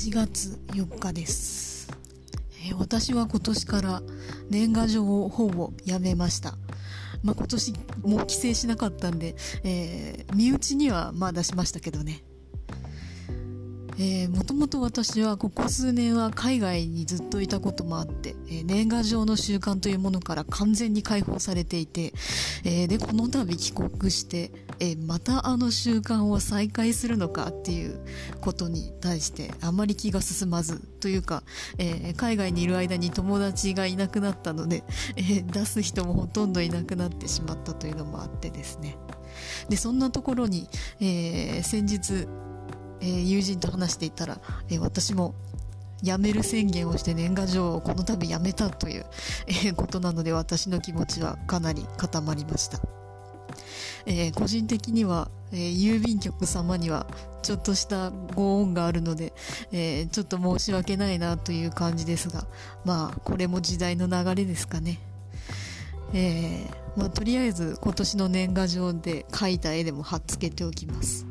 1月4日です、えー私は今年から年賀状をほぼやめました。まあ、今年もう帰省しなかったんで、えー身内にはまあ出しましたけどね。えー、もともと私はここ数年は海外にずっといたこともあって、えー年賀状の習慣というものから完全に解放されていて、えーで、この度帰国して、えまたあの習慣を再開するのかっていうことに対してあまり気が進まずというか、え海外にいる間に友達がいなくなったので、え出す人もほとんどいなくなってしまったというのもあってですね。で、そんなところに、えー先日、えー友人と話していたら、えー私も辞める宣言をして年賀状をこの度辞めたという、えことなので私の気持ちはかなり固まりました。え個人的には、え郵便局様にはちょっとしたご恩があるので、えちょっと申し訳ないなという感じですが、まあ、これも時代の流れですかね。えーまあ、とりあえず今年の年賀状で描いた絵でも貼っつけておきます。